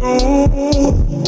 Ooh.